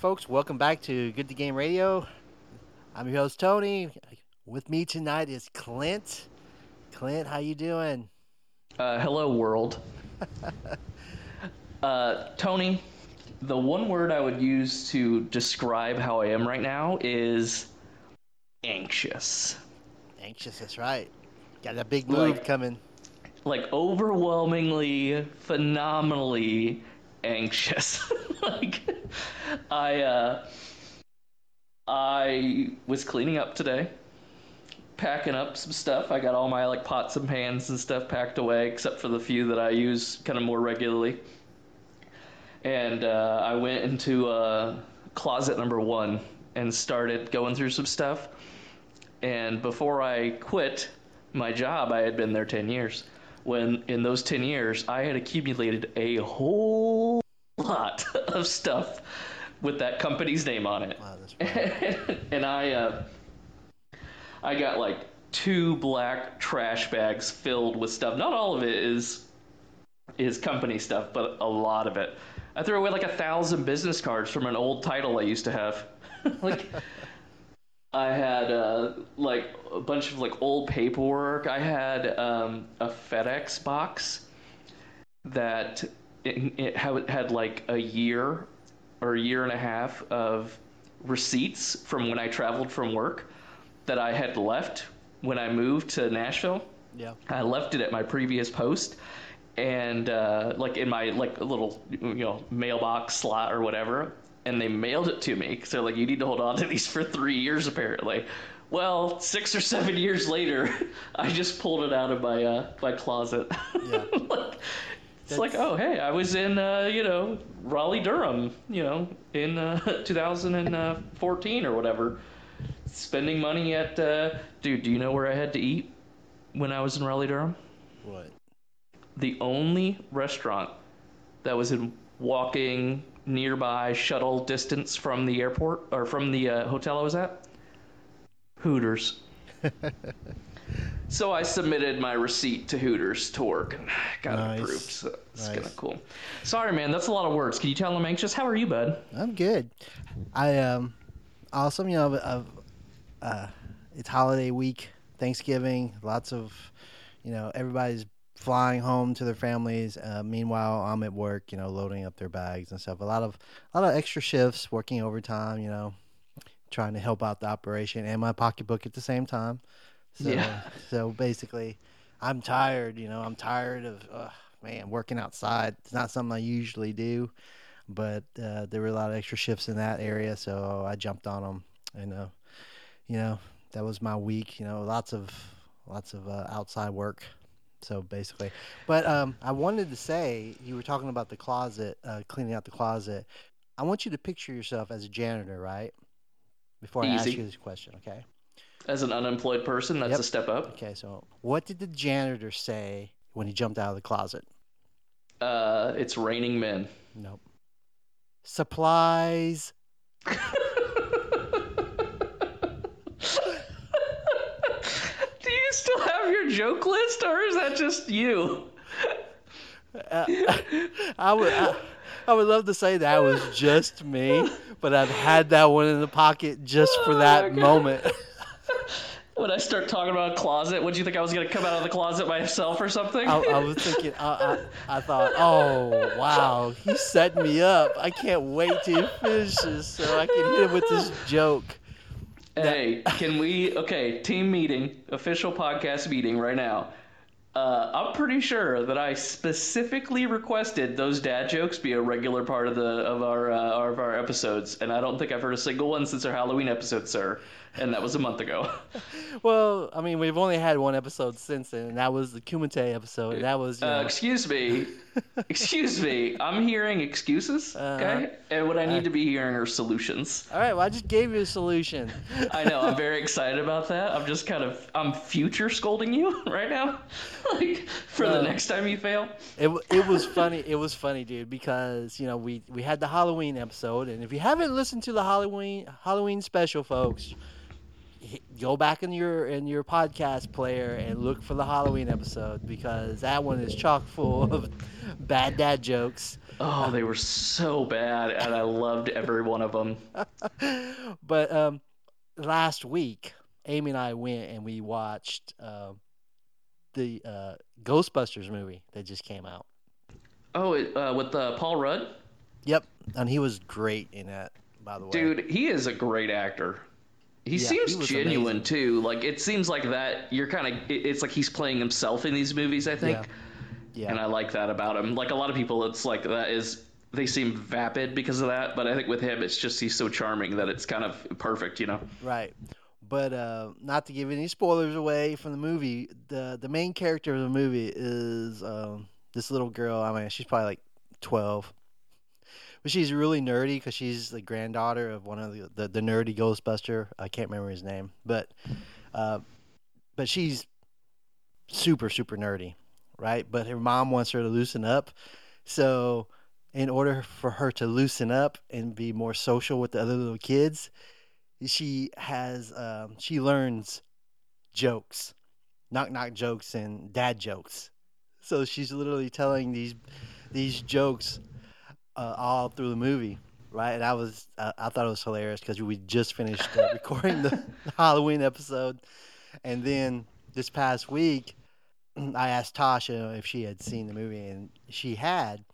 Folks. Welcome back to Good to Game Radio. I'm your host Tony. With me tonight is Clint. Clint, how you doing? Uh, hello, world. uh, Tony, the one word I would use to describe how I am right now is anxious. Anxious. That's right. Got a big move Like- coming. Like overwhelmingly, phenomenally anxious. like I uh I was cleaning up today, packing up some stuff. I got all my like pots and pans and stuff packed away, except for the few that I use kind of more regularly. And uh, I went into uh, closet number one and started going through some stuff. And before I quit my job, I had been there 10 years. When in those 10 years, I had accumulated a whole lot of stuff with that company's name on it. Wow, and I uh, I got like two black trash bags filled with stuff. Not all of it is is company stuff, but a lot of it. I threw away like a thousand business cards from an old title I used to have. like I had uh, like a bunch of like old paperwork. I had um, a FedEx box that it, it had, had like a year or a year and a half of receipts from when I traveled from work that I had left when I moved to Nashville. yeah. I left it at my previous post, and uh, like in my like little you know mailbox slot or whatever, and they mailed it to me So like, you need to hold on to these for three years apparently. Well, six or seven years later, I just pulled it out of my uh, my closet. Yeah. like, it's like, oh hey, I was in uh, you know Raleigh Durham, you know, in uh, 2014 or whatever, spending money at. Uh, dude, do you know where I had to eat when I was in Raleigh Durham? What? the only restaurant that was in walking nearby shuttle distance from the airport or from the uh, hotel I was at? Hooters. so I submitted my receipt to Hooters to work and got Nice. it approved. So it's Nice. kind of cool. Sorry, man, that's a lot of words. Can you tell I'm anxious? How are you, bud? I'm good. I um awesome. You know, of uh, it's holiday week, Thanksgiving. Lots of, you know, everybody's flying home to their families. Uh, meanwhile, I'm at work. You know, loading up their bags and stuff. A lot of a lot of extra shifts, working overtime. You know, trying to help out the operation and my pocketbook at the same time. So, Yeah. So basically, I'm tired. You know, I'm tired of uh, man working outside. It's not something I usually do but uh, there were a lot of extra shifts in that area, so I jumped on them, and uh, you know that was my week. You know, lots of lots of uh, outside work. So basically, but um, I wanted to say you were talking about the closet, uh, cleaning out the closet. I want you to picture yourself as a janitor, right? Before I ask you this question, okay? As an unemployed person, that's Yep. a step up. Okay, so what did the janitor say when he jumped out of the closet? Uh, it's raining men. Nope. Supplies. Do you still have your joke list, or is that just you? Uh, I would I, I would love to say that was just me, but I've had that one in the pocket just for Oh that God. moment. When I start talking about a closet, do you think I was going to come out of the closet myself or something? I, I was thinking, I, I, I thought, oh wow, he set me up. I can't wait till he finishes so I can hit him with this joke. Hey, can we? Okay, team meeting, official podcast meeting right now. Uh, I'm pretty sure that I specifically requested those dad jokes be a regular part of the of our uh, of our episodes, and I don't think I've heard a single one since our Halloween episode, sir. And that was a month ago. Well, I mean, we've only had one episode since then, and that was the Kumite episode. That was, you Uh, know, excuse me, excuse me. I'm hearing excuses, uh-huh. okay? And what I need uh-huh. to be hearing are solutions. all right. Well, I just gave you a solution. I know. I'm very excited about that. I'm just kind of I'm future scolding you right now, like for the uh, next time you fail. It, it was funny. It was funny, dude, because you know we we had the Halloween episode, and if you haven't listened to the Halloween Halloween special, folks, go back in your in your podcast player and look for the Halloween episode because that one is chock full of bad dad jokes. Oh, they were so bad, and I loved every one of them. but um, last week, Amy and I went and we watched uh, the uh, Ghostbusters movie that just came out. Oh, uh, with uh, Paul Rudd? Yep, and he was great in that. By the way, Dude, he is a great actor. He Yeah, seems he genuine amazing. too. Like it seems like that. You're kind of. It's like he's playing himself in these movies. I think, Yeah. and I like that about him. Like a lot of people, it's like that is they seem vapid because of that. But I think with him, it's just he's so charming that it's kind of perfect. You know. Right. But uh, not to give any spoilers away from the movie, the the main character of the movie is um, this little girl. I mean, she's probably like twelve, but she's really nerdy because she's the granddaughter of one of the, the the nerdy Ghostbuster. I can't remember his name, but uh, but she's super super nerdy, right? But her mom wants her to loosen up, so in order for her to loosen up and be more social with the other little kids she has um, she learns jokes, knock knock jokes and dad jokes. So she's literally telling these these jokes uh, all through the movie, right? And I was I, I thought it was hilarious because we just finished uh, recording the Halloween episode, and then this past week I asked Tasha if she had seen the movie, and she had.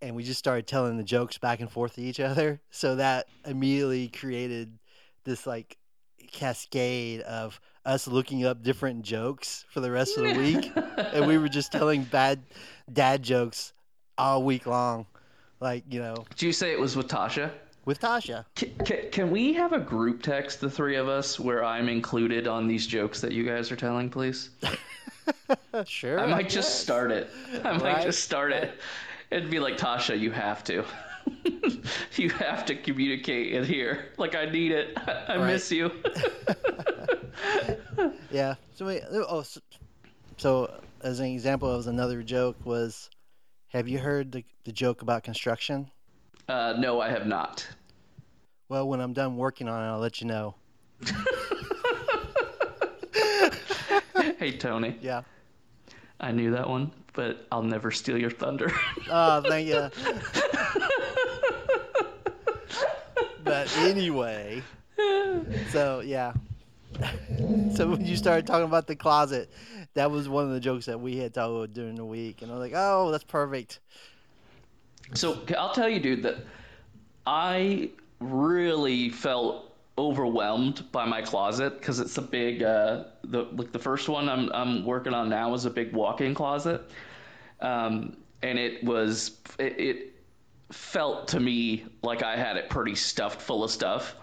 And we just started telling the jokes back and forth to each other. So that immediately created this like cascade of us looking up different jokes for the rest of the week and we were just telling bad dad jokes all week long like you know Did you say it was with Tasha? with tasha Can, can, can we have a group text, the three of us, where I'm included on these jokes that you guys are telling, please? sure I might just start it. I might Right. just start it. It'd be like Tasha, you have to. you have to communicate in here. Like I need it. I Right. miss you. yeah so we, oh so, so as an example of another joke was have you heard the, the joke about construction Uh, no, I have not. well when i'm done working on it i'll let you know Hey Tony, yeah I knew that one, but I'll never steal your thunder. Oh, thank you. but anyway, so yeah. So when you started talking about the closet, that was one of the jokes that we had about during the week, and I was like, "Oh, that's perfect." So I'll tell you, dude, that I really felt overwhelmed by my closet because it's a big. Uh, the like the first one I'm I'm working on now is a big walk-in closet, um, and it was it, it felt to me like I had it pretty stuffed full of stuff.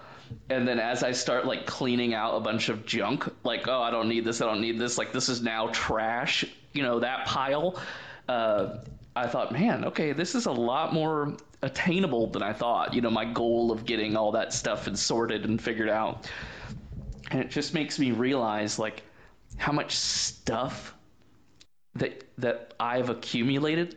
And then as I start like cleaning out a bunch of junk, like oh I don't need this, I don't need this, like this is now trash, you know that pile. Uh, I thought, man, okay, this is a lot more attainable than I thought. You know, my goal of getting all that stuff and sorted and figured out, and it just makes me realize like how much stuff that that I've accumulated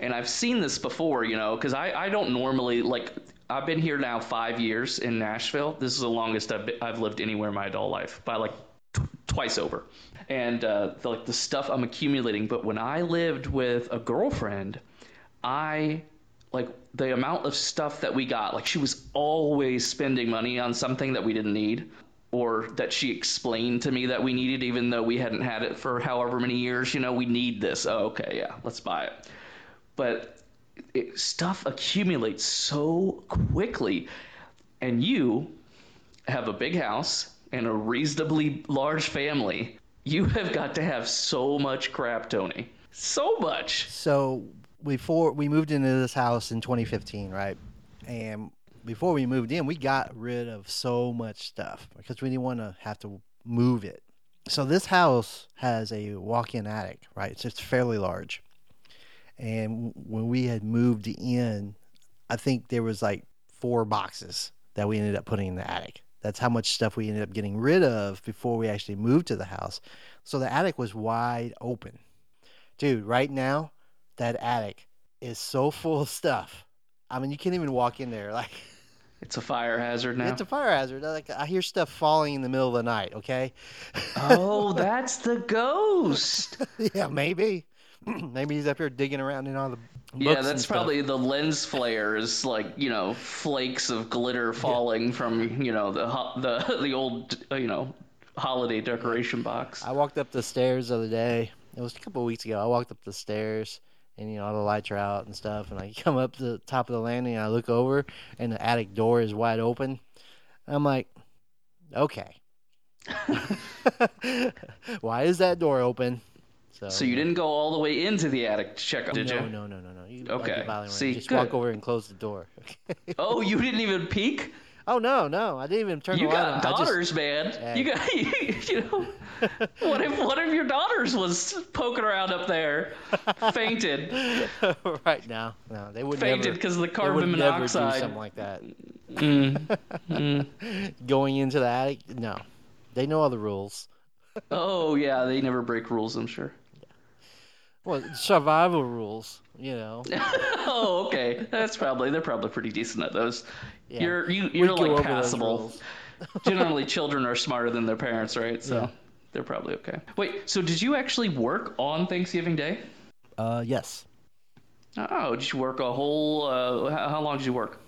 and I've seen this before, you know, because I, I don't normally like. I've been here now five years in Nashville. This is the longest I've, been, I've lived anywhere in my adult life by like t- twice over. And uh, the, like the stuff I'm accumulating. But when I lived with a girlfriend, I like the amount of stuff that we got. Like she was always spending money on something that we didn't need. Or that she explained to me that we needed, even though we hadn't had it for however many years. You know, we need this. Oh, okay, yeah, let's buy it but it, stuff accumulates so quickly and you have a big house and a reasonably large family you have got to have so much crap tony so much So before we moved into this house in 2015, right? And before we moved in, we got rid of so much stuff because we didn't want to have to move it. So this house has a walk-in attic, right? So it's fairly large. And when we had moved in, I think there was like four boxes that we ended up putting in the attic. That's how much stuff we ended up getting rid of before we actually moved to the house. So the attic was wide open. Dude, right now, that attic is so full of stuff. I mean, you can't even walk in there. Like, It's a fire hazard now. It's a fire hazard. Like I hear stuff falling in the middle of the night. Okay. oh, that's the ghost. yeah, maybe. maybe he's up here digging around in all the. Yeah, that's probably the lens flares, like you know, flakes of glitter falling from you know the the the old you know holiday decoration box. I walked up the stairs the other day. It was a couple of weeks ago. I walked up the stairs, and you know all the lights are out and stuff. And I come up to the top of the landing, and I look over, and the attic door is wide open. I'm like, okay, why is that door open? So you didn't go all the way into the attic to check, did no, you? No, no, no, no. You, Okay. Like you're See, just good. walk over and close the door. Oh, you didn't even peek. oh no, no, I didn't even turn You the light got on. I just- daughters, man. Hey. You got you know. What if one of your daughters was poking around up there, fainted, right now, no, they would fainted because of the They carbon would never do monoxide. something like that. Mm, mm. Going into the attic, no. They know all the rules. Oh yeah, they never break rules. I'm sure. Well, survival rules, you know. oh, okay. That's probably they're probably pretty decent at those. Yeah. You're you, you're go like passable. Generally, children are smarter than their parents, right? So Yeah. they're probably okay. Wait, so did you actually work on Thanksgiving Day? Uh, yes. Oh, did you work a whole? Uh, how, how long did you work?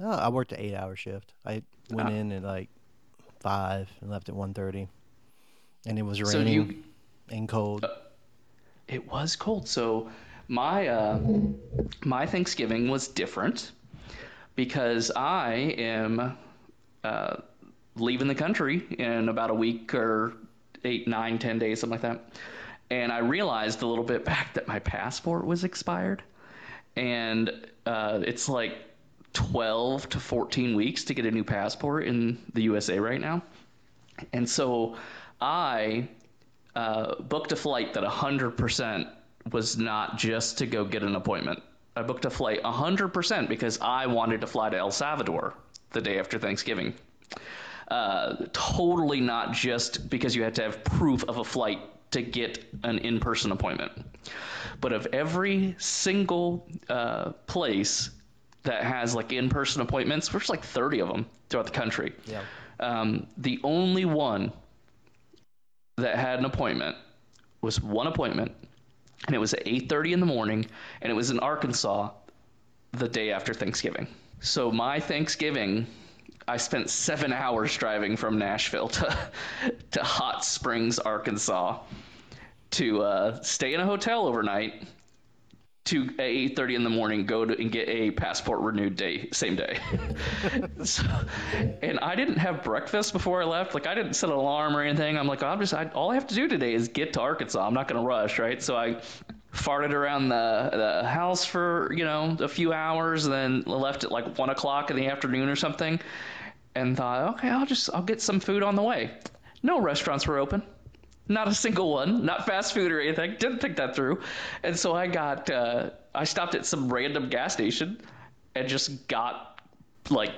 Oh, I worked an eight-hour shift. I went Ah. in at like five and left at one thirty, and it was So raining you and cold. It was cold. So my uh, my Thanksgiving was different because I am uh, leaving the country in about a week or eight, nine, ten days, something like that. And I realized a little bit back that my passport was expired, and uh, it's like twelve to fourteen weeks to get a new passport in the USA right now. And so I uh, booked a flight that 100% was not just to go get an appointment. I booked a flight 100% because I wanted to fly to El Salvador the day after Thanksgiving. Uh, totally not just because you had to have proof of a flight to get an in person appointment. But of every single uh, place that has like in person appointments, there's like 30 of them throughout the country. Yeah. Um, the only one that had an appointment was one appointment, and it was at 8:30 in the morning, and it was in Arkansas the day after Thanksgiving. So my Thanksgiving, I spent seven hours driving from Nashville to to Hot Springs, Arkansas, to uh, stay in a hotel overnight. To at 8:30 in the morning, go to and get a passport renewed day, same day. so, and I didn't have breakfast before I left. Like I didn't set an alarm or anything. I'm like, I'm just I, all I have to do today is get to Arkansas. I'm not going to rush, right? So I farted around the the house for you know a few hours, and then left at like one o'clock in the afternoon or something, and thought, okay, I'll just I'll get some food on the way. No restaurants were open. Not a single one, not fast food or anything. Didn't think that through, and so I got uh, I stopped at some random gas station and just got like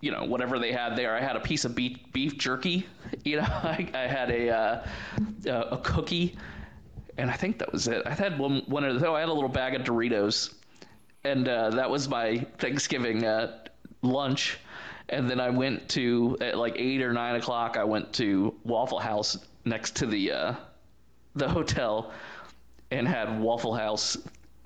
you know whatever they had there. I had a piece of beef beef jerky, you know. I, I had a uh, uh, a cookie, and I think that was it. I had one one of the, oh, I had a little bag of Doritos, and uh, that was my Thanksgiving uh, lunch. And then I went to at like eight or nine o'clock. I went to Waffle House next to the uh, the hotel, and had Waffle House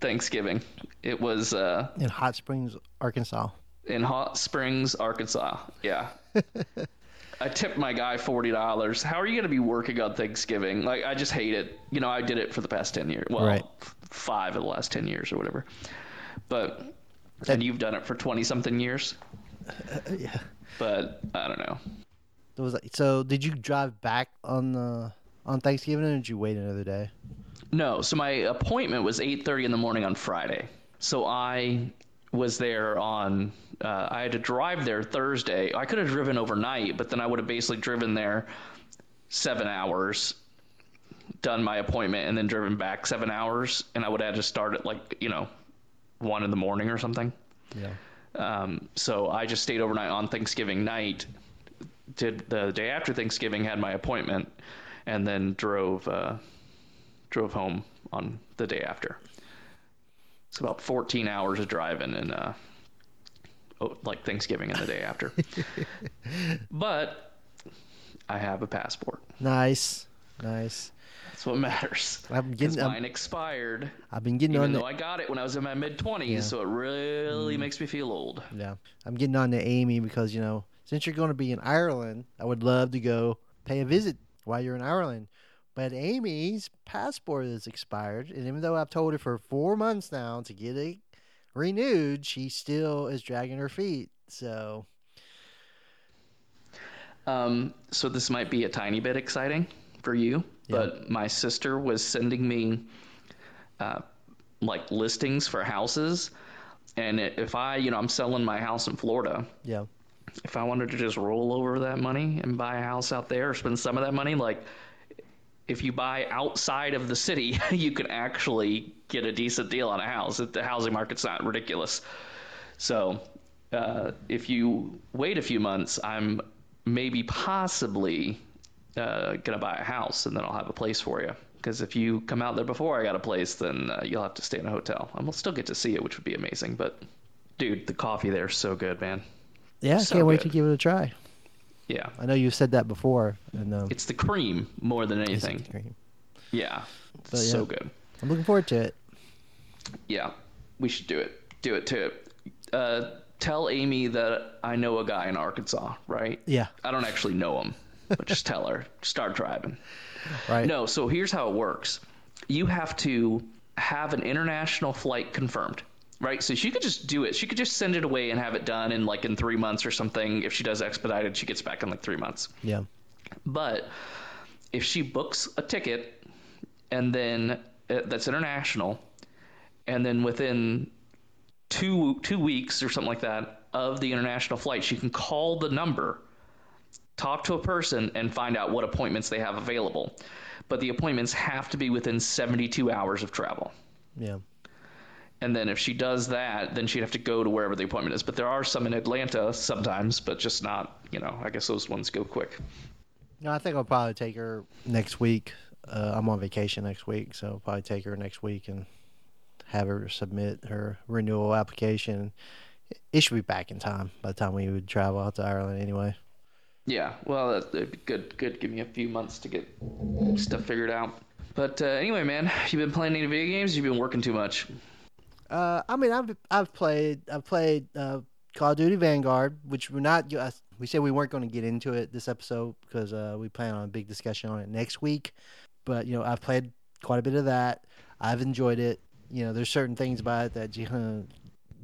Thanksgiving. It was uh, In Hot Springs, Arkansas. in Hot Springs, Arkansas. Yeah. I tipped my guy forty dollars. How are you going to be working on Thanksgiving? Like, I just hate it. You know, I did it for the past ten years. Well, Right. f- five of the last ten years or whatever. But and you've done it for twenty something years. yeah. But I don't know. It was like, so did you drive back on the on Thanksgiving or did you wait another day? No, so my appointment was 8:30 in the morning on Friday. So I was there on uh, I had to drive there Thursday. I could have driven overnight, but then I would have basically driven there 7 hours, done my appointment and then driven back 7 hours and I would have had to start at like, you know, 1 in the morning or something. Yeah. Um, so I just stayed overnight on Thanksgiving night. Did the day after Thanksgiving had my appointment, and then drove uh, drove home on the day after. It's about 14 hours of driving, and uh, oh, like Thanksgiving and the day after. but I have a passport. Nice, nice. That's what matters. I'm getting. I'm, mine expired, I've been getting even on though the. I got it when I was in my mid twenties. Yeah. So it really makes me feel old. Yeah, I'm getting on to Amy because you know since you're going to be in Ireland, I would love to go pay a visit while you're in Ireland. But Amy's passport is expired, and even though I've told her for four months now to get it renewed, she still is dragging her feet. So Um, so this might be a tiny bit exciting for you, but my sister was sending me uh, like listings for houses, and if I, you know, I'm selling my house in Florida. yeah, If I wanted to just roll over that money and buy a house out there, or spend some of that money, like if you buy outside of the city, you can actually get a decent deal on a house. The housing market's not ridiculous. So uh, if you wait a few months, I'm maybe possibly uh, gonna buy a house, and then I'll have a place for you. Because if you come out there before I got a place, then uh, you'll have to stay in a hotel. And we'll still get to see it, which would be amazing. But dude, the coffee there's so good, man. Yeah, I So can't wait good. to give it a try. Yeah, I know you've said that before, and um, it's the cream more than it's anything. great. Yeah, it's yeah. so good. I'm looking forward to it. Yeah, we should do it. Do it too. Uh, tell Amy that I know a guy in Arkansas, right? Yeah, I don't actually know him, but just tell her. Start driving. right. No, so here's how it works. You have to have an international flight confirmed, right? So she could just do it. She could just send it away and have it done in like in three months or something. If she does expedited, she gets back in like three months. Yeah, But if she books a ticket and then uh, that's international, and then within two two weeks or something like that of the international flight, she can call the number, talk to a person, and find out what appointments they have available. But the appointments have to be within 72 hours of travel. yeah. And then if she does that, then she'd have to go to wherever the appointment is. But there are some in Atlanta sometimes, but just not, you know, I guess those ones go quick. No, I think I'll probably take her next week. Uh, I'm on vacation next week, so I'll probably take her next week and have her submit her renewal application. It should be back in time by the time we would travel out to Ireland anyway. Yeah, well, that'd be good. Good. Give me a few months to get stuff figured out. But uh, anyway, man, you've been playing any video games? You've been working too much. Uh, I mean, I've I've played I've played uh, Call of Duty Vanguard, which we're not. uh, We said we weren't going to get into it this episode because uh, we plan on a big discussion on it next week. But you know, I've played quite a bit of that. I've enjoyed it. You know, there's certain things about it that you uh,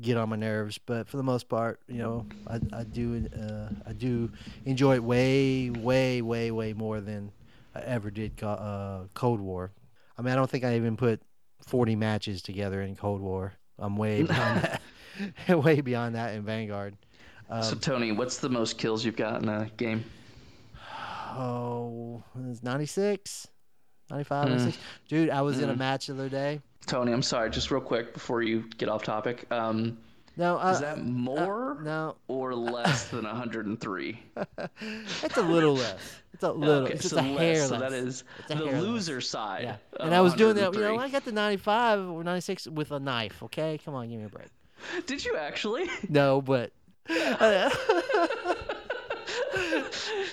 get on my nerves, but for the most part, you know, I, I do uh, I do enjoy it way way way way more than I ever did uh, Cold War. I mean, I don't think I even put 40 matches together in Cold War. I'm way beyond that. way beyond that in Vanguard. Um, so Tony, what's the most kills you've got in a game? oh, it's 96, 95, 96. Dude, I was in a match the other day. Tony, I'm sorry, just real quick before you get off topic. Um, No, uh, is that more no, or less than 103? it's a little less. It's a little. Okay, it's so a hair less. So that is the hair less. loser side. Yeah. And I was doing that. You know, I got the 95 or 96 with a knife. Okay, come on, give me a break. Did you actually? No, but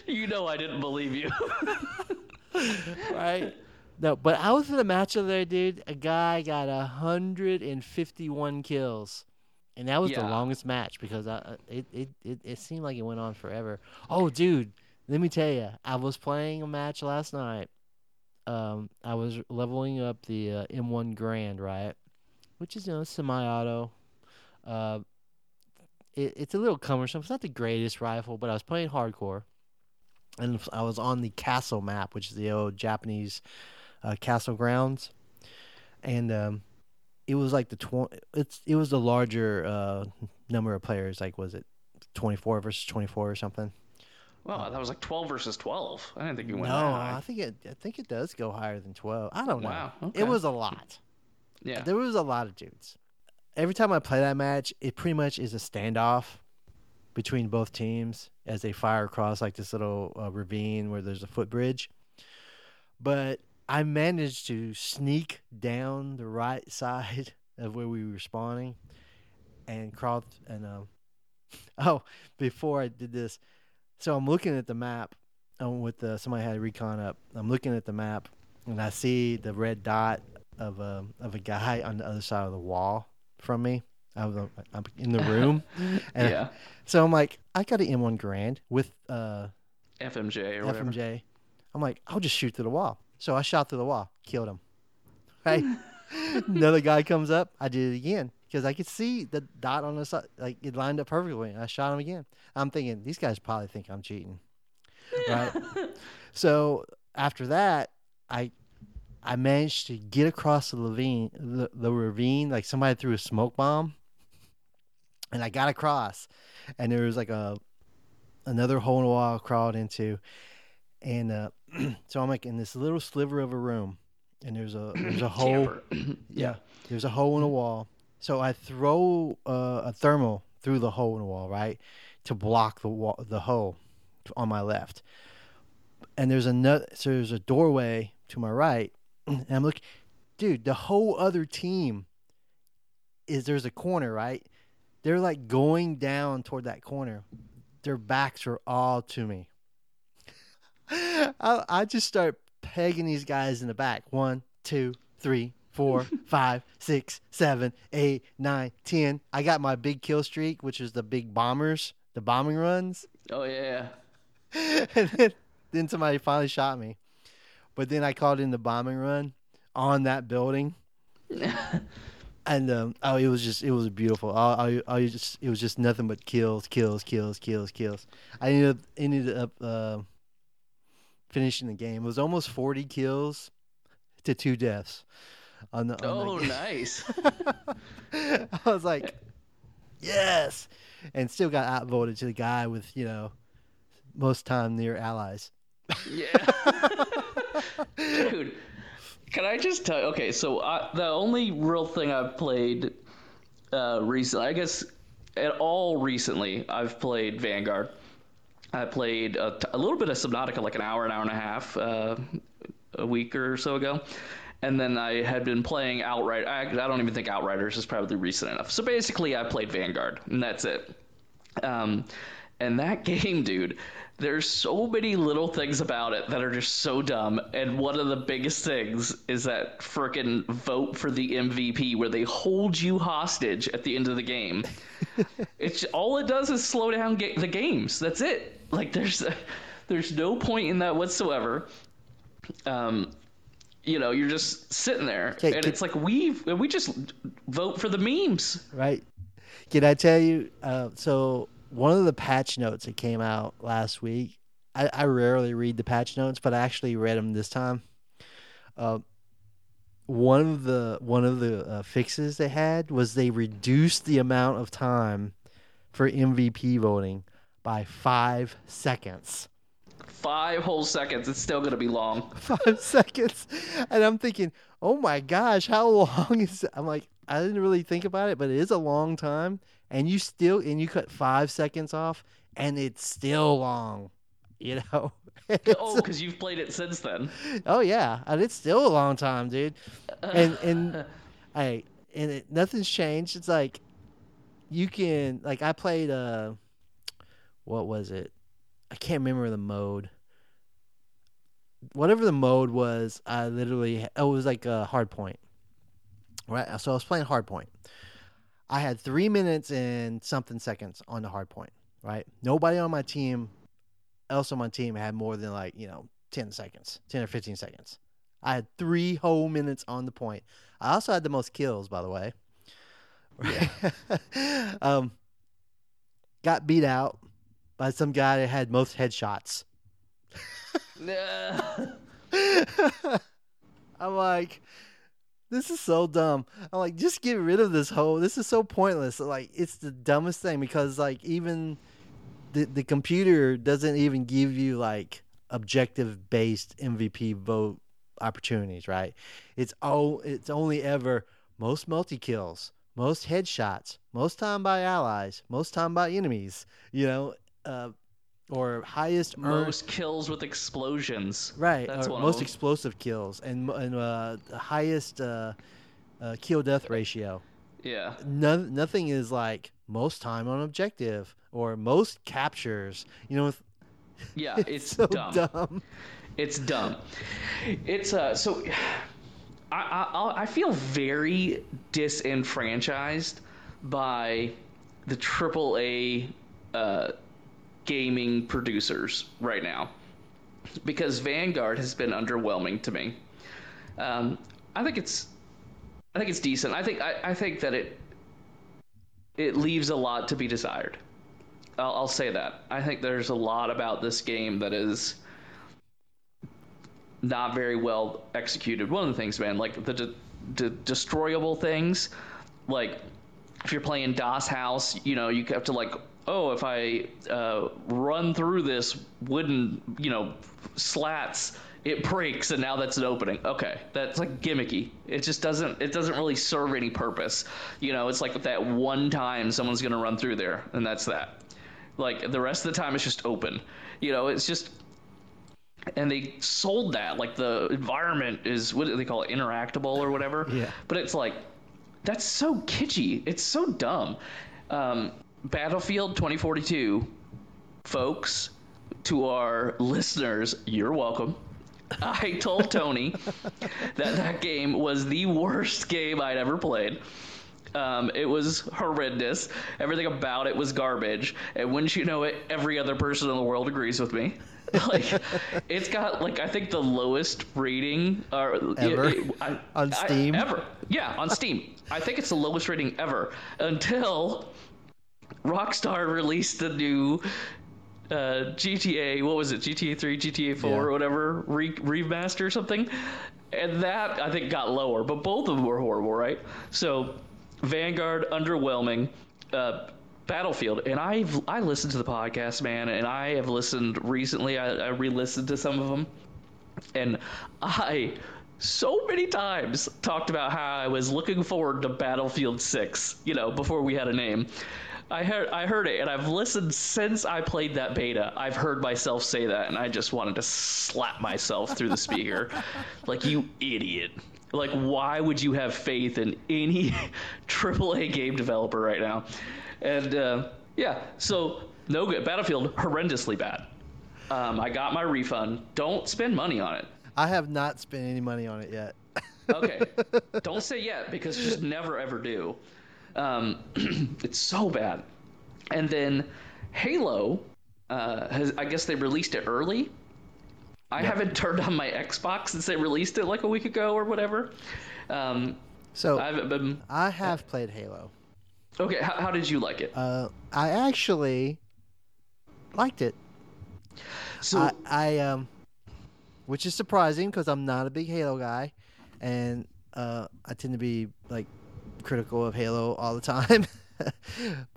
you know I didn't believe you. right? No, but I was in a match the other day, dude. A guy got hundred and fifty-one kills, and that was the longest match because I, it, it it it seemed like it went on forever. Oh, dude, let me tell you, I was playing a match last night. Um, I was leveling up the uh, M1 Garand, right, which is you know semi-auto. Uh, it, it's a little cumbersome. It's not the greatest rifle, but I was playing hardcore and I was on the castle map, which is the old Japanese uh, castle grounds, and um, it was like the tw- it's it was the larger uh, number of players. Like, was it twenty four versus twenty four or something? Wow, that was like 12 versus 12. I didn't think you No, went that high. I think it I think it does go higher than twelve. I don't know. Wow, okay. It was a lot. Yeah. There was a lot of dudes. Every time I play that match, it pretty much is a standoff between both teams as they fire across like this little uh, ravine where there's a footbridge. But I managed to sneak down the right side of where we were spawning and crawled and uh, Oh, before I did this, so I'm looking at the map. Um, with the, somebody had recon up. I'm looking at the map, and I see the red dot of a of a guy on the other side of the wall from me. I was, I'm in the room, and yeah. so I'm like, I got an M1 Garand with uh, FMJ or whatever. FMJ. I'm like, I'll just shoot through the wall. So I shot through the wall, killed him. Right. Another guy comes up. I did it again because I could see the dot on the side, like it lined up perfectly. And I shot him again. I'm thinking these guys probably think I'm cheating, right? so after that, I I managed to get across the ravine, the, the ravine. Like somebody threw a smoke bomb, and I got across, and there was like a another hole in the wall I crawled into, and uh, so I'm like in this little sliver of a room, and there's a there's a hole. Yeah, there's a hole in the wall. So I throw uh, a thermal through the hole in the wall, right, to block the wall, the hole on my left. And there's another, so there's a doorway to my right, and I'm looking, dude. The whole other team is there's a corner, right? They're like going down toward that corner. Their backs are all to me. I, I just start pegging these guys in the back. One, two, three, four, five, six, seven, eight, nine, ten. I got my big kill streak, which is the big bombers, the bombing runs. Oh yeah. and then, then somebody finally shot me. But then I called in the bombing run on that building. And um, oh, it was just it was beautiful. I, I, I just it was just nothing but kills, kills, kills, kills, kills. I ended up ended up uh, finishing the game. It was almost forty kills to two deaths. On the, on Oh the nice. I was like, yes, and still got outvoted to the guy with you know most time near allies. Yeah. Dude, can I just tell you? Okay, so I, the only real thing I've played uh, recently, I guess, at all recently, I've played Vanguard. I played a, t- a little bit of Subnautica, like an hour, an hour and a half, uh, a week or so ago. And then I had been playing Outright. I, I don't even think Outriders is probably recent enough. So basically, I played Vanguard, and that's it. Um, and that game, dude, there's so many little things about it that are just so dumb. And one of the biggest things is that frickin' vote for the MVP where they hold you hostage at the end of the game. it's all it does is slow down ga- the games. That's it. Like there's there's no point in that whatsoever. Um, you know, you're just sitting there, Okay, and can- it's like we we just vote for the memes. right? Can I tell you? Uh, so one of the patch notes that came out last week. I, I rarely read the patch notes, but I actually read them this time. Uh, one of the one of the uh, fixes they had was they reduced the amount of time for MVP voting by five seconds. Five whole seconds. It's still gonna be long. five seconds. And I'm thinking, oh my gosh, how long is it? I'm like, I didn't really think about it, but it is a long time. And you still, and you cut five seconds off, and it's still long, you know? Oh, because you've played it since then. oh yeah, and it's still a long time, dude. And and I and it, nothing's changed. It's like you can like I played uh, what was it? I can't remember the mode. Whatever the mode was, I literally oh, it was like a hard point. Right, so I was playing hard point. I had three minutes and something seconds on the hard point. Right, nobody on my team, else on my team had more than like you know ten seconds, ten or fifteen seconds. I had three whole minutes on the point. I also had the most kills, by the way. Yeah. um, got beat out by some guy that had most headshots. I'm like, this is so dumb. I'm like, just get rid of this whole. This is so pointless. Like, it's the dumbest thing because like even the the computer doesn't even give you like objective based MVP vote opportunities, right? It's all it's only ever most multi kills, most headshots, most time by allies, most time by enemies. You know, uh, or highest earned Most kills with explosions. Right, That's or most explosive kills and and uh, the highest uh, uh, kill death ratio. Yeah. No, nothing is like most time on objective or most captures. You know, Yeah, it's, it's, so dumb. dumb. It's dumb. It's uh so I I I feel very disenfranchised by the AAA uh, gaming producers right now because Vanguard has been underwhelming to me. Um, I think it's I think it's decent. I think I, I think that it it leaves a lot to be desired. I'll, I'll say that. I think there's a lot about this game that is not very well executed. One of the things, man, like the de- de- destroyable things, like if you're playing Das Haus, you know, you have to like, oh, if I uh, run through this wooden, you know, slats, it breaks, and now that's an opening. Okay, that's like gimmicky. It just doesn't. It doesn't really serve any purpose. You know, it's like that one time someone's gonna run through there, and that's that. Like the rest of the time, it's just open. You know, it's just and they sold that like the environment is what do they call it interactable or whatever Yeah. but it's like that's so kitschy it's so dumb um, battlefield 2042 folks to our listeners you're welcome i told tony that that game was the worst game i'd ever played um, it was horrendous. Everything about it was garbage. And wouldn't you know it, every other person in the world agrees with me. like, it's got like I think the lowest rating or Ever? I- On I- Steam? ever. Yeah, on Steam. I think it's the lowest rating ever until Rockstar released the new uh, GTA. What was it? GTA 3, GTA 4, Yeah. or whatever re- remaster or something. And that I think got lower, but both of them were horrible, right? So Vanguard underwhelming. Uh, Battlefield, and I've I listened to the podcast, man, and I have listened recently. I, I re-listened to some of them, and I so many times talked about how I was looking forward to Battlefield 6, you know, before we had a name. I heard I heard it and I've listened since I played that beta. I've heard myself say that and I just wanted to slap myself through the speaker. like you idiot. Like why would you have faith in any AAA game developer right now? And uh, yeah, so no good. Battlefield horrendously bad. Um, I got my refund. Don't spend money on it. I have not spent any money on it yet. Okay. Don't say yet because just never ever do. Um, it's so bad. And then Halo, uh, has, I guess they released it early. I haven't turned on my Xbox since they released it like a week ago or whatever. Um, So I haven't been. I have played Halo. Okay, how, how did you like it? Uh, I actually liked it. So I, I um, which is surprising because I'm not a big Halo guy, and uh, I tend to be like critical of Halo all the time.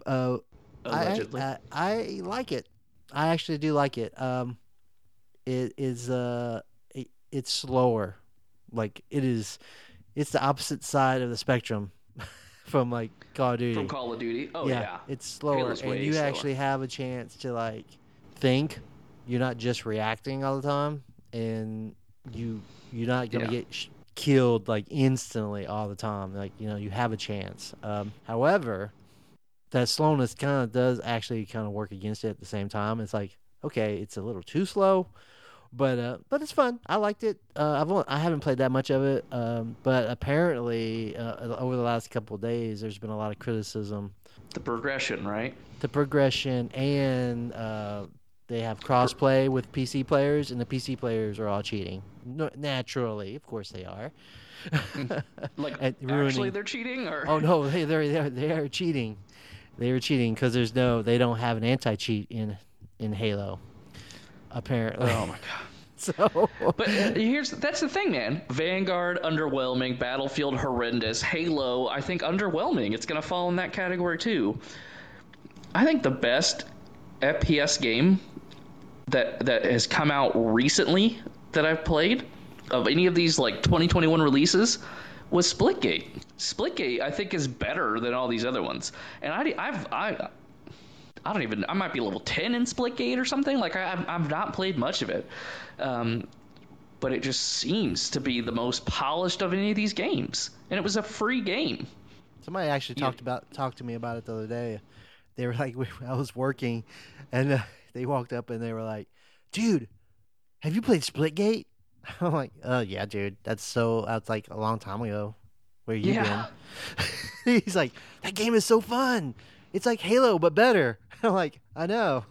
uh, I, allegedly, I, I like it. I actually do like it. Um, it is uh, it, it's slower. Like it is, it's the opposite side of the spectrum from like Call of Duty. from Call of Duty. Oh yeah. it's slower, Halo's and you slower. actually have a chance to like think. You're not just reacting all the time, and you you're not gonna Yeah. get sh- killed like instantly all the time. Like you know, you have a chance. Um, however, that slowness kind of does actually kind of work against it at the same time. It's like okay, it's a little too slow, but uh, but it's fun. I liked it. Uh, I've only, I haven't played that much of it, um, but apparently uh, over the last couple of days, there's been a lot of criticism The progression, right? the progression and uh, they have crossplay with PC players, and the PC players are all cheating. No, naturally, of course they are. Like At actually they're cheating or oh no, they they're they're, they are cheating. They are cheating because there's no they don't have an anti cheat in in Halo. Apparently, Oh my god. so But uh, here's that's the thing, man. Vanguard underwhelming, Battlefield horrendous, Halo I think underwhelming. It's gonna fall in that category too. I think the best FPS game that that has come out recently that I've played of any of these like 2021 releases was Splitgate. Splitgate I think is better than all these other ones, and I I've I. I don't even. I might be level ten in Splitgate or something. Like I, I've, I've not played much of it, um, but it just seems to be the most polished of any of these games, and it was a free game. Somebody actually Yeah. talked about talked to me about it the other day. They were like, I was working, and uh, they walked up and they were like, "Dude, have you played Splitgate?" I'm like, "Oh yeah, dude. That's so. That's like a long time ago. Where you Yeah. been?" He's like, "That game is so fun. It's like Halo but better." I'm like, "I know."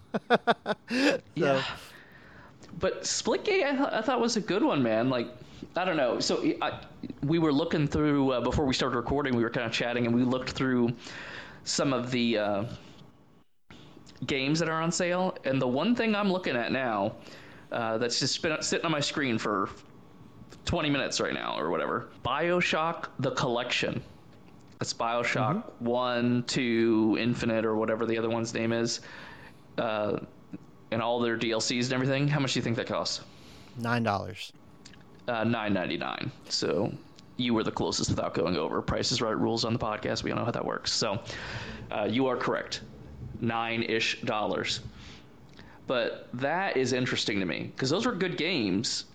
so, Yeah. But Splitgate, I, th- I thought was a good one, man. Like, I don't know. So I, we were looking through uh, before we started recording. We were kind of chatting, and we looked through some of the uh, games that are on sale. And the one thing I'm looking at now, uh, that's just been sitting on my screen for 20 minutes right now, or whatever. Bioshock: The Collection. It's Bioshock One, Two, Infinite, or whatever the other one's name is. Uh, and all their DLCs and everything. How much do you think that costs? nine dollars. Uh, Nine ninety nine. So you were the closest without going over. Price is right rules on the podcast. We all know how that works. So uh, you are correct. Nine ish dollars. But that is interesting to me because those were good games,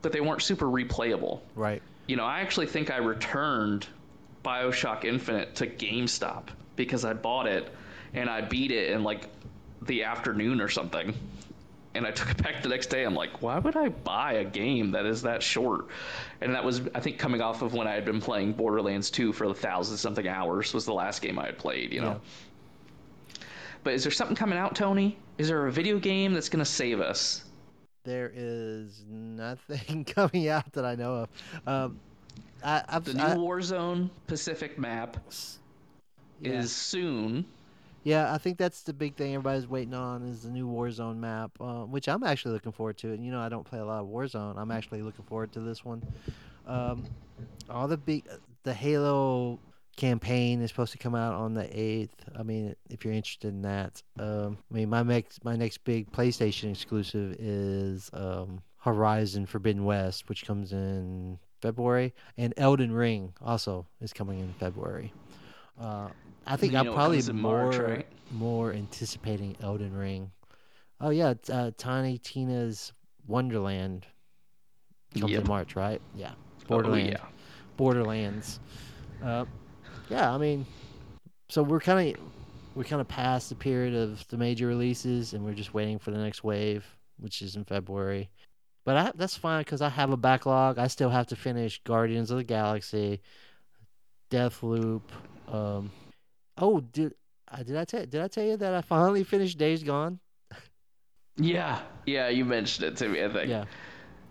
but they weren't super replayable. Right. You know, I actually think I returned Bioshock Infinite to GameStop because I bought it and I beat it in like the afternoon or something. And I took it back the next day. I'm like, why would I buy a game that is that short? And that was, I think, coming off of when I had been playing Borderlands 2 for a thousand something hours was the last game I had played, you know? But is there something coming out, Tony? Is there a video game that's going to save us? There is nothing coming out that I know of. Um, I, I've, The new I- Warzone Pacific map yeah. is soon. Yeah, I think that's the big thing everybody's waiting on is the new Warzone map, uh, which I'm actually looking forward to. And you know, I don't play a lot of Warzone. I'm actually looking forward to this one. Um, all the big, the Halo campaign is supposed to come out on the eighth. I mean, if you're interested in that, um, I mean, my next my next big PlayStation exclusive is um, Horizon Forbidden West, which comes in February, and Elden Ring also is coming in February. Uh, I think You I'm know probably more March, right? more anticipating Elden Ring. Oh yeah, it's, uh, Tiny Tina's Wonderland comes Yep. in March, right? Yeah, Oh, Borderlands. yeah. Borderlands. Uh, yeah, I mean, so we're kind of we're kind of past the period of the major releases, and we're just waiting for the next wave, which is in February. But I, that's fine because I have a backlog. I still have to finish Guardians of the Galaxy, Deathloop. Um, oh, did I did I tell did I tell you that I finally finished Days Gone? Yeah, yeah, you mentioned it to me. I think. Yeah.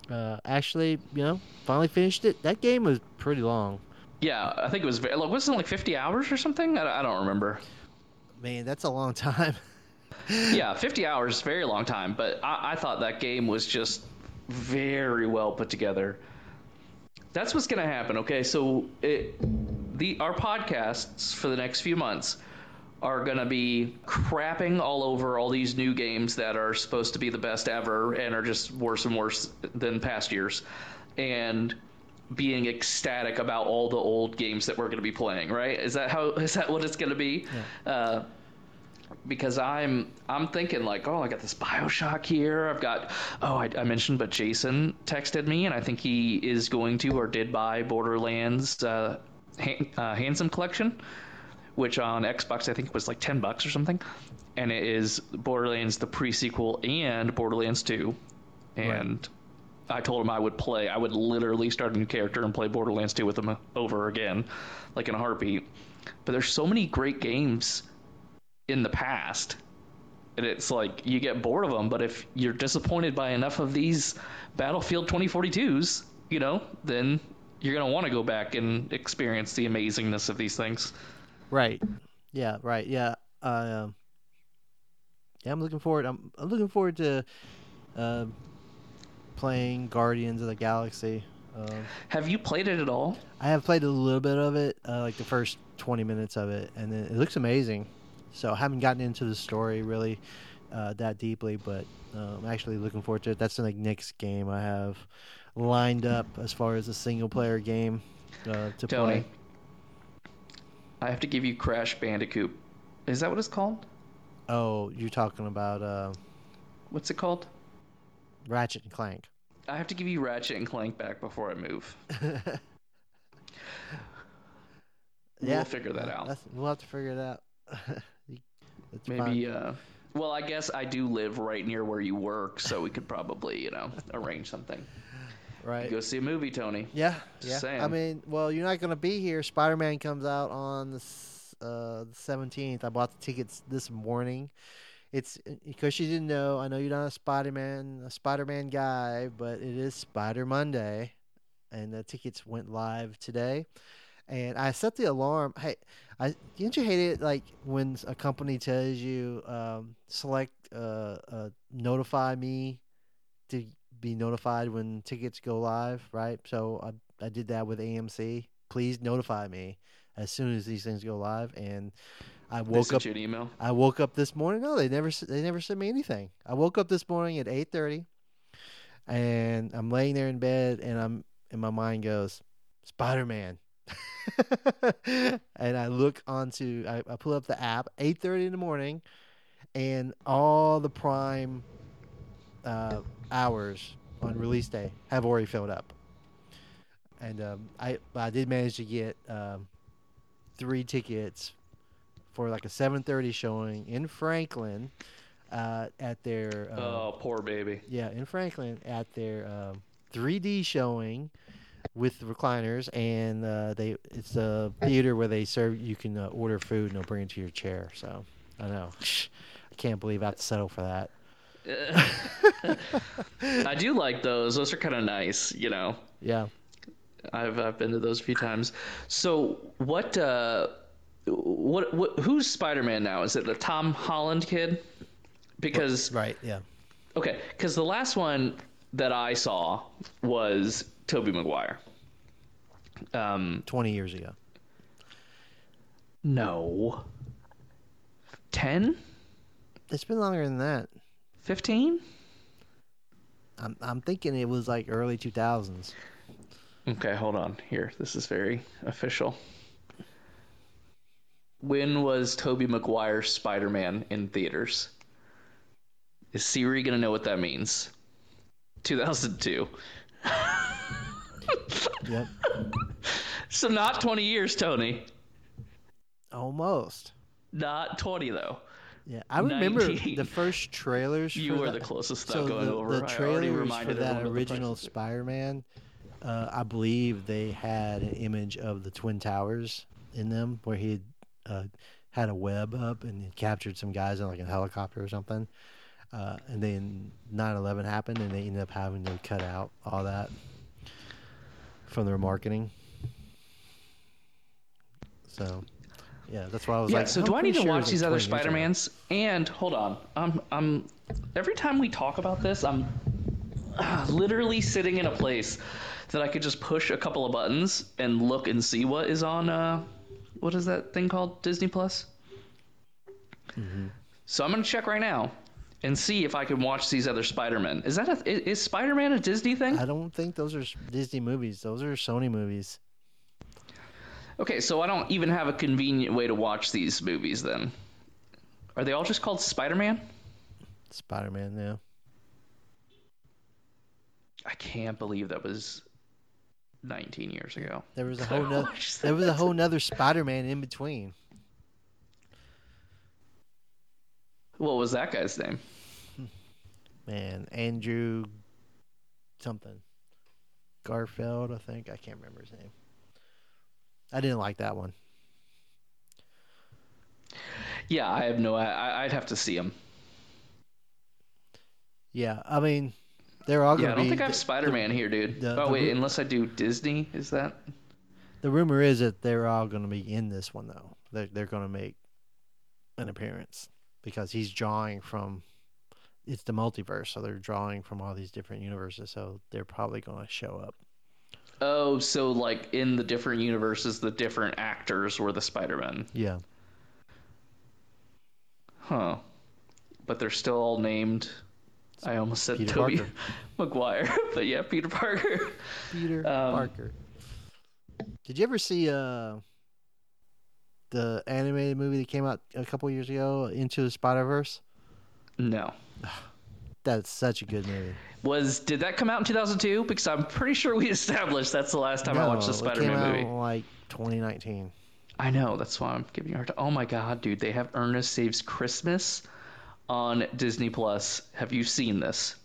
Uh, actually, you know, finally finished it. That game was pretty long. Yeah, I think it was. like, Wasn't it like fifty hours or something? I, I don't remember. Man, that's a long time. yeah, fifty hours, very long time. But I, I thought that game was just very well put together. That's what's gonna happen. Okay, so it, the our podcasts for the next few months are gonna be crapping all over all these new games that are supposed to be the best ever and are just worse and worse than past years, and being ecstatic about all the old games that we're going to be playing. Right? Is that how? Is that what it's going to be? Uh, because I'm I'm thinking like, oh, I got this Bioshock here. I've got oh, I, I mentioned, but Jason texted me, and I think he is going to or did buy Borderlands uh, Han- uh, Handsome Collection, which on Xbox I think was like ten bucks or something, and it is Borderlands the pre-sequel and Borderlands Two, and. I told him I would play. I would literally start a new character and play Borderlands 2 with him over again, like in a heartbeat. But there's so many great games in the past. And it's like you get bored of them, but if you're disappointed by enough of these Battlefield 2042s, you know, then you're to want to go back and experience the amazingness of these things. Right. Yeah. Right. Yeah. Uh, yeah. I'm looking forward. I'm, I'm looking forward to uh, playing Guardians of the Galaxy. Um, Have you played it at all? I have played a little bit of it, uh, like the first 20 minutes of it, and it, it looks amazing. So I haven't gotten into the story really uh, that deeply, but uh, I'm actually looking forward to it. That's the like, next game I have lined up as far as a single player game uh, to Tony, play. I have to give you Crash Bandicoot. Is that what it's called? Oh, you're talking about uh, What's it called? Ratchet and Clank. I have to give you Ratchet and Clank back before I move. Yeah, we'll figure that out. We'll have to figure it out. Maybe. Uh, well, I guess I do live right near where you work, so we could probably, you know, arrange something. right. You go see a movie, Tony. Yeah, Just yeah. saying. I mean, well, you're not gonna be here. Spider Man comes out on the uh, the 17th. I bought the tickets this morning. It's because you didn't know. I know you're not a Spider Man, a Spider Man guy, but it is Spider Monday, and the tickets went live today. And I set the alarm. Hey, I didn't you hate it like when a company tells you um, select uh, uh, notify me to be notified when tickets go live, right? So I, I did that with AMC. Please notify me as soon as these things go live. And I woke up. an email. I woke up this morning. No, they never. They never sent me anything. I woke up this morning at eight thirty, and I'm laying there in bed, and I'm and my mind goes, Spider Man. and I look onto. I, I pull up the app eight thirty in the morning, and all the Prime uh, hours on release day have already filled up. And um, I I did manage to get um, three tickets for like a 7:30 showing in Franklin uh, at their uh, oh, poor baby. yeah in Franklin at their um, 3D showing with the recliners and uh, they it's a theater where they serve you can uh, order food and they'll bring it to your chair. So I know I can't believe I have to settle for that. I do like those. Those are kind of nice, you know. Yeah. I've I've been to those a few times. So what uh what what who's Spider-Man now? Is it the Tom Holland kid? Because Right. Yeah. okay, cuz the last one that I saw was Tobey Maguire. Um 20 years ago. no. 10? It's been longer than that. 15? I'm I'm thinking it was like early 2000s. Okay, hold on. Here, this is very official. When was Tobey Maguire Spider-Man in theaters? Is Siri gonna know what that means? 2002. Yep. So not 20 years, Tony. Almost. Not 20 though. Yeah, I remember 19. the first trailers. You were the closest so going the, over. the trailers for that everyone of the original. Spider-Man. Uh, I believe they had an image of the Twin Towers in them, where he uh, had a web up and captured some guys in like a helicopter or something. Uh, and then 9/11 happened, and they ended up having to cut out all that from their marketing. So, yeah, that's why I was Yeah, like, so do I need to sure watch these other 20 years ago. Spider-Mans? And hold on. I'm I'm every time we talk about this, I'm literally sitting in a place that I could just push a couple of buttons and look and see what is on uh what is that thing called? Disney Plus? Mm-hmm. So I'm going to check right now and see if I can watch these other Spider-Men. Is that a, is, is Spider-Man a Disney thing? I don't think those are Disney movies. Those are Sony movies. Okay, so I don't even have a convenient way to watch these movies then. Are they all just called Spider-Man? Spider Man, yeah. I can't believe that was 19 years ago. There was a whole nother, there was a whole nother Spider Man in between. What was that guy's name? Man, Andrew something. Garfield, I think. I can't remember his name. I didn't like that one. Yeah, I have no. I, I'd have to see him. Yeah, I mean, they're all Yeah, I don't think I have Spider-Man here, dude. the- oh the wait, ru- unless I do Disney, is that? the rumor is that they're all going to be in this one, though. They're, they're going to make an appearance because he's drawing from. It's the multiverse, so they're drawing from all these different universes, so they're probably going to show up. Oh, so like in the different universes, the different actors were the Spider-Man. Yeah. Huh. But they're still all named. I almost said Peter Tobey Parker. Maguire, but yeah, Peter Parker. Peter Um, Parker. Did you ever see uh the animated movie that came out a couple years ago, Into the Spider Verse? No. That's such a good movie. Was did that come out in 2002? Because I'm pretty sure we established that's the last time I watched the Spider-Man movie. like 2019. I know. That's why I'm giving you a hard time. Oh my god, dude! They have Ernest Saves Christmas on Disney Plus. Have you seen this?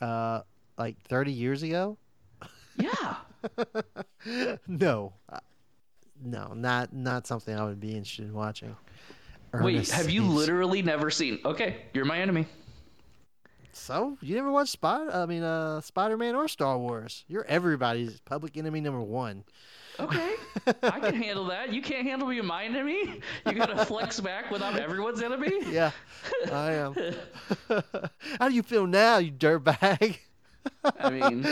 Uh, like 30 years ago? Yeah. no, Uh, no, not not something I would be interested in watching. Wait, have you Saves- literally never seen? Okay, you're my enemy. So you never watched Spider? I mean, uh, Spider Man or Star Wars? You're everybody's public enemy number one. Okay, I can handle that. You can't handle being my enemy. You gotta flex back when I'm everyone's enemy. Yeah, I am. How do you feel now, you dirtbag? I mean,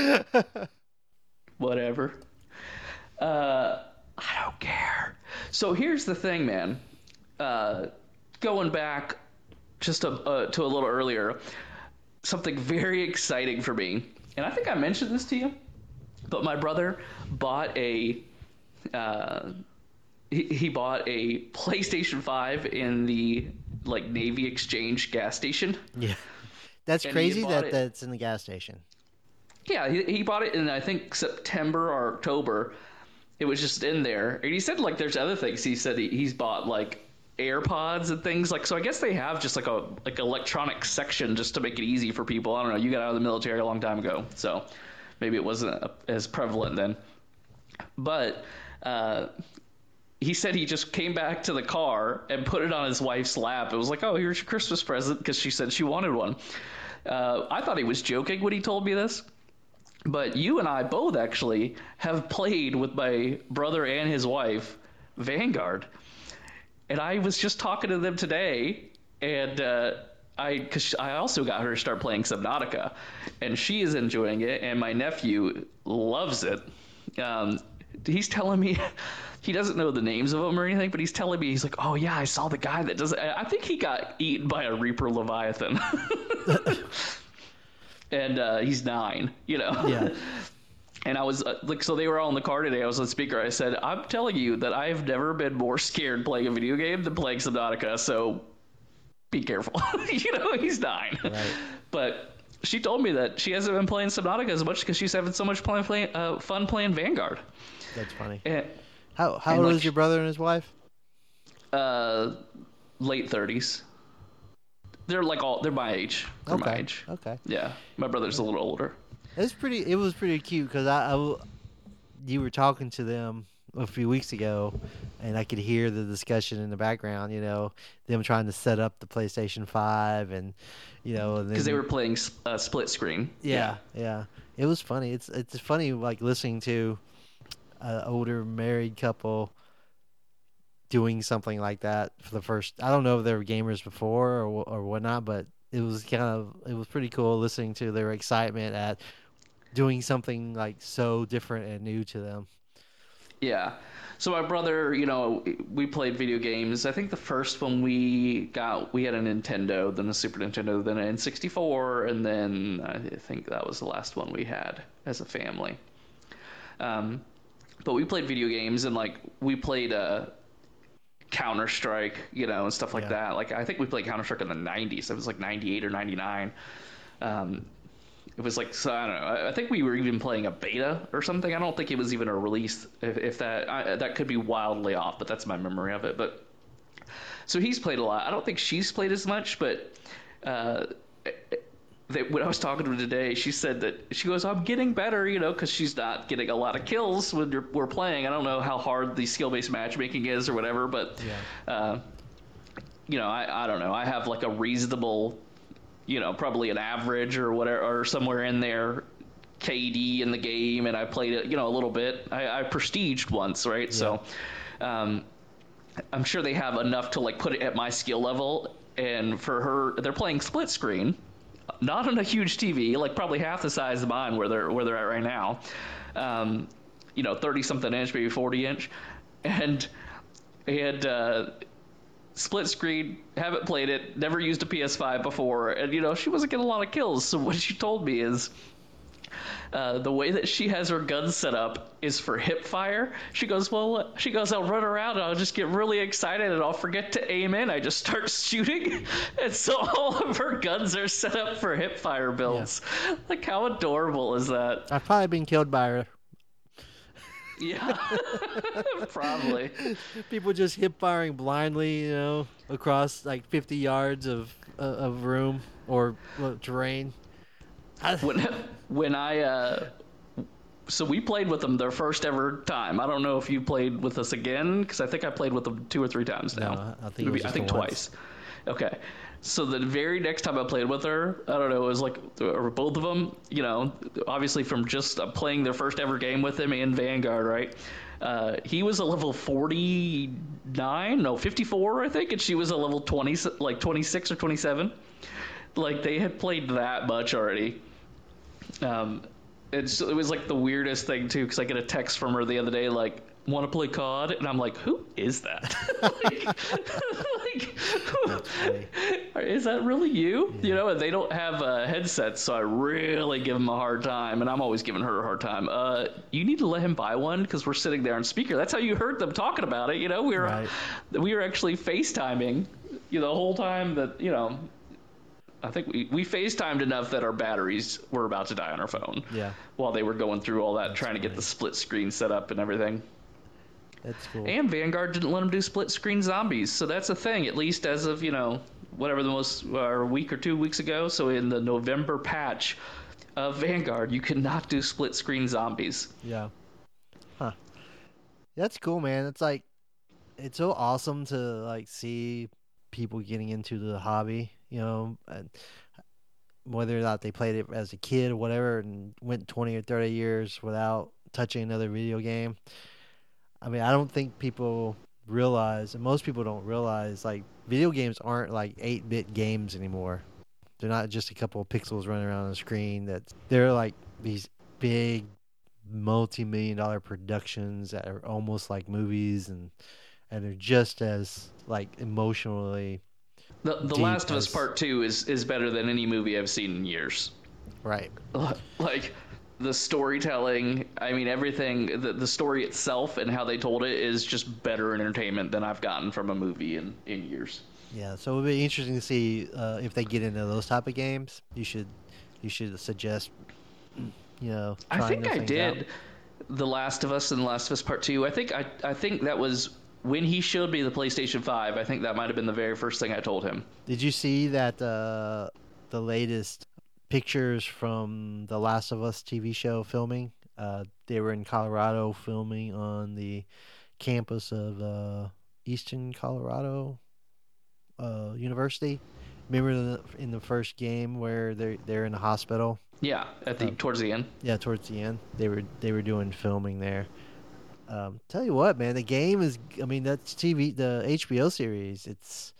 whatever. Uh, I don't care. So here's the thing, man. Uh, going back just a, uh, to a little earlier, something very exciting for me, and I think I mentioned this to you, but my brother bought a. Uh, he, he bought a PlayStation 5 in the like Navy Exchange gas station. Yeah, that's And crazy that it- that's in the gas station. Yeah, he, he bought it in I think September or October. It was just in there, and he said like there's other things. He said he, he's bought like AirPods and things like. So I guess they have just like a like electronic section just to make it easy for people. I don't know. You got out of the military a long time ago, so maybe it wasn't as prevalent then. But uh, he said he just came back to the car and put it on his wife's lap. It was like, oh, here's your Christmas present because she said she wanted one. Uh, I thought he was joking when he told me this. But you and I both actually have played with my brother and his wife Vanguard, and I was just talking to them today, and uh, I because I also got her to start playing Subnautica, and she is enjoying it, and my nephew loves it. Um, he's telling me he doesn't know the names of them or anything, but he's telling me he's like, "Oh yeah, I saw the guy that does. I think he got eaten by a Reaper Leviathan. and uh, he's nine, you know. Yeah. and I was uh, like, so they were all in the car today. I was on speaker. I said, I'm telling you that I've never been more scared playing a video game than playing Subnautica. So be careful. you know, he's nine. Right. But she told me that she hasn't been playing Subnautica as much because she's having so much play, play, uh, fun playing Vanguard. That's funny. And, How how and, old like, is your brother and his wife? uh, late 30s. They're like all, they're my age. They're my okay. age. Okay. Yeah. My brother's a little older. It's pretty. It was pretty cute because I you were talking to them a few weeks ago, and I could hear the discussion in the background. You know, them trying to set up the PlayStation Five, and you know, Because they were playing uh, split screen. Yeah, yeah. It was funny. It's it's funny like listening to an older married couple doing something like that for the first. I don't know if they were gamers before or or whatnot, but it was kind of it was pretty cool listening to their excitement at doing something like so different and new to them. Yeah. So my brother, you know, we played video games. I think the first one we got, we had a Nintendo, then a Super Nintendo, then an N64, and then I think that was the last one we had as a family. Um, but we played video games and like we played uh, Counter Strike, you know, and stuff like Yeah. that. Like I think we played Counter Strike in the '90s. It was like '98 or '99. Um, it was like so I don't know. I- I think we were even playing a beta or something. I don't think it was even a release. If, if that I, that could be wildly off, but that's my memory of it. But so he's played a lot. I don't think she's played as much, but uh, they, when I was talking to her today, she said that she goes, "I'm getting better," you know, because she's not getting a lot of kills when we're playing. I don't know how hard the skill-based matchmaking is or whatever, but Yeah. uh, you know, I, I don't know. I have like a reasonable, you know, probably an average or whatever, or somewhere in there, KD in the game, and I played it, you know, a little bit. I, I prestiged once, right? So, um, I'm sure they have enough to like put it at my skill level. And for her, they're playing split screen, not on a huge TV, like probably half the size of mine where they're where they're at right now. Um, you know, thirty something inch, maybe forty inch, and and uh, split screen. Haven't played it. Never used a PS5 before, and you know she wasn't getting a lot of kills. So what she told me is. Uh, the way that she has her gun set up is for hip fire. She goes, well, she goes, I'll run around and I'll just get really excited and I'll forget to aim in. I just start shooting, and so all of her guns are set up for hip fire builds. Like, how adorable is that? I've probably been killed by her. Yeah, probably. People just hip firing blindly, you know, across like 50 yards of uh, of room or well, terrain. I, When I uh, so we played with them their first ever time. I don't know if you played with us again because I think I played with them two or three times now. No, I think Maybe- I think the once. twice. Okay. So the very next time I played with her, I don't know, it was like or both of them, you know, obviously from just uh, playing their first ever game with him in Vanguard, right? Uh, he was a level 49, no, 54, I think, and she was a level 20, like 26 or 27. Like they had played that much already. Um, it's, it was like the weirdest thing too, because I get a text from her the other day, like, "Want to play COD?" And I'm like, "Who is that? like, like, is that really you? You know, and they don't have uh, headsets, so I really give them a hard time, and I'm always giving her a hard time. Uh, you need to let him buy one because we're sitting there on speaker. That's how you heard them talking about it. You know, we were Right. we were actually FaceTiming, you know, the whole time that you know. I think we, we FaceTimed enough that our batteries were about to die on our phone yeah, while they were going through all that, trying to get the split screen set up and everything. that's cool. And Vanguard didn't let them do split screen zombies, so that's a thing. At least as of you know, whatever the most or a week or two weeks ago. So in the November patch of Vanguard, you cannot do split screen zombies. Yeah. Huh. That's cool, man. It's like it's so awesome to like see people getting into the hobby, you know, whether or not they played it as a kid or whatever and went 20 or 30 years without touching another video game. I mean, I don't think people realize, and most people don't realize, like video games aren't like 8-bit games anymore. They're not just a couple of pixels running around on the screen. That they're like these big multi-million dollar productions that are almost like movies and and they're just as like emotionally The The Deep Last of Us Part Two is is better than any movie I've seen in years. right like the storytelling i mean everything the, the story itself and how they told it is just better entertainment than i've gotten from a movie in, in years yeah so it'll be interesting to see uh, if they get into those type of games you should you should suggest you know i think i did out. the last of us and the last of us part two i think i, I think that was when he showed me the playstation 5 i think that might have been the very first thing i told him. Did you see that uh the latest pictures from the last of us tv show filming? Uh they were in colorado filming on the campus of uh eastern colorado uh university. Remember the, in the first game where they're they're in the hospital? Yeah at the Um, towards the end. yeah towards the end. They were they were doing filming there um tell you what man the game is i mean that's tv the hbo series it's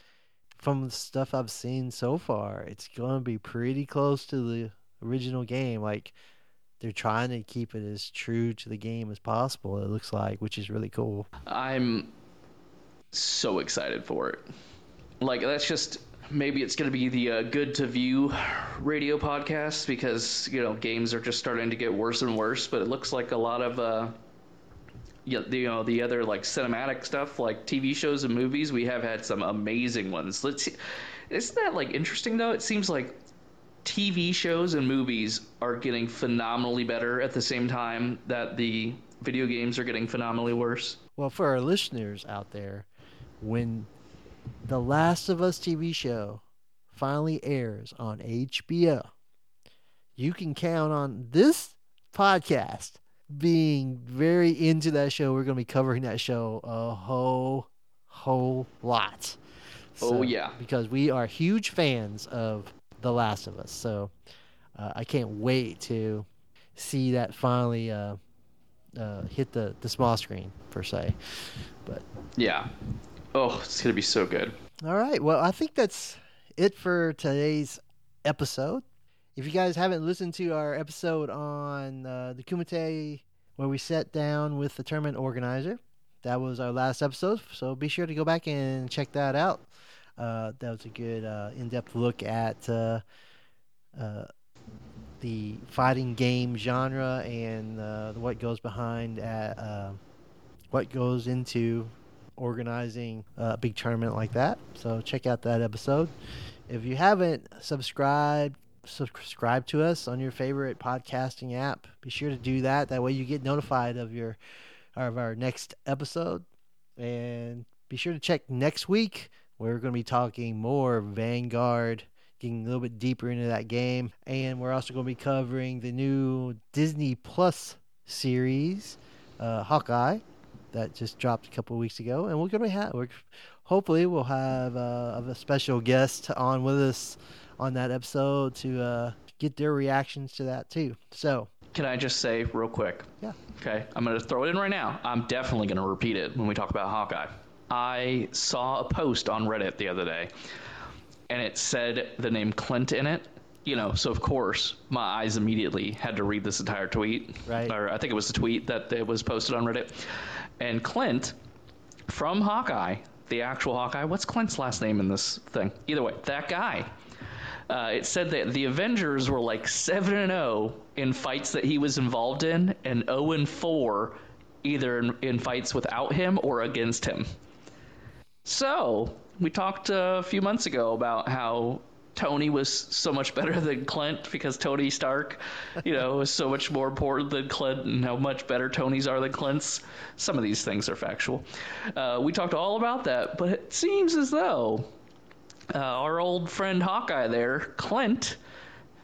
from the stuff i've seen so far it's going to be pretty close to the original game like they're trying to keep it as true to the game as possible it looks like which is really cool I'm so excited for it. Like that's just maybe it's going to be the uh, good to view radio podcast because you know games are just starting to get worse and worse. But it looks like a lot of uh, you know the other like cinematic stuff like TV shows and movies. We have had some amazing ones. Let's see. Isn't that like interesting though? It seems like TV shows and movies are getting phenomenally better at the same time that the video games are getting phenomenally worse. Well, for our listeners out there, when the Last of Us TV show finally airs on HBO, you can count on this podcast being very into that show. We're going to be covering that show a whole, whole lot. Oh, yeah. Because we are huge fans of The Last of Us. So uh, I can't wait to see that finally uh, uh, hit the, the small screen, per se. But Yeah. Oh, it's gonna be so good. all right. Well, I think that's it for today's episode. If you guys haven't listened to our episode on uh, the Kumite, where we sat down with the tournament organizer, that was our last episode. So be sure to go back and check that out. Uh, that was a good uh, in-depth look at uh, uh, the fighting game genre and uh, what goes behind at uh, what goes into organizing a big tournament like that. So check out that episode. If you haven't subscribed, subscribe to us on your favorite podcasting app. Be sure to do that. That way you get notified of your of our next episode. And be sure to check next week. We're going to be talking more Vanguard, getting a little bit deeper into that game. And we're also going to be covering the new Disney Plus series, uh, Hawkeye, that just dropped a couple of weeks ago. And we're going to have, we're, hopefully, we'll have uh, a special guest on with us on that episode to uh, get their reactions to that too. So, Can I just say real quick? yeah. Okay, I'm going to throw it in right now. I'm definitely going to repeat it when we talk about Hawkeye. I saw a post on Reddit the other day, and it said the name Clint in it. You know, so of course my eyes immediately had to read this entire tweet. Right. Or I think it was the tweet that it was posted on Reddit. And Clint from Hawkeye, the actual Hawkeye. What's Clint's last name in this thing? Either way, that guy. Uh, it said that the Avengers were like seven and zero in fights that he was involved in, and zero and four either in, in fights without him or against him. So we talked a few months ago about how Tony was so much better than Clint because Tony Stark, you know, is so much more important than Clint, and how much better Tonys are than Clint's. Some of these things are factual. Uh, we talked all about that, but it seems as though uh, our old friend Hawkeye there, Clint,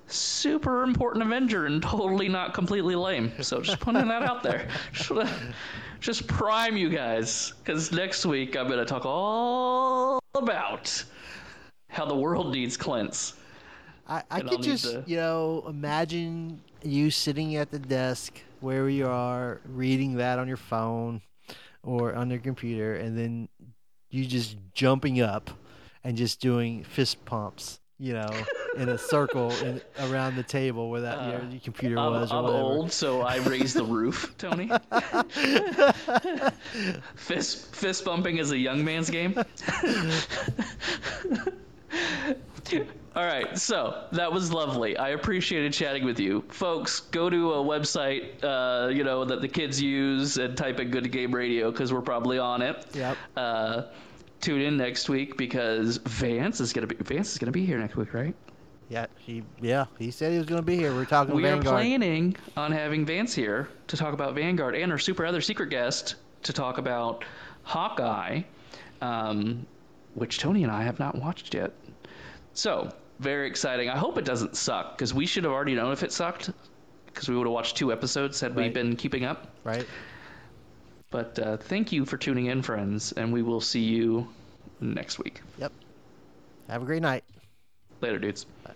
super important Avenger and totally not completely lame. So just putting that out there. Just, just prime you guys, because next week I'm going to talk all about how the world needs Clints. I, I could just, to- you know, imagine you sitting at the desk where you are reading that on your phone or on your computer, and then you just jumping up and just doing fist pumps, you know, in a circle in, around the table where that your, your computer I'm, was or I'm whatever. old, so I raised the roof, Tony. fist fist bumping is a young man's game. All right, so that was lovely. I appreciated chatting with you, folks. Go to a website, uh, you know, that the kids use and type in "Good Game Radio" because we're probably on it. Yep. Uh, tune in next week because Vance is gonna be Vance is gonna be here next week, right? Yeah, he yeah he said he was going to be here. We're talking We are Vanguard. planning on having Vance here to talk about Vanguard and our super other secret guest to talk about Hawkeye, um, which Tony and I have not watched yet. So very exciting. I hope it doesn't suck because we should have already known if it sucked because we would have watched two episodes had we been keeping up. right? But uh, thank you for tuning in, friends, and we will see you next week. Yep. Have a great night. Later, dudes. Bye.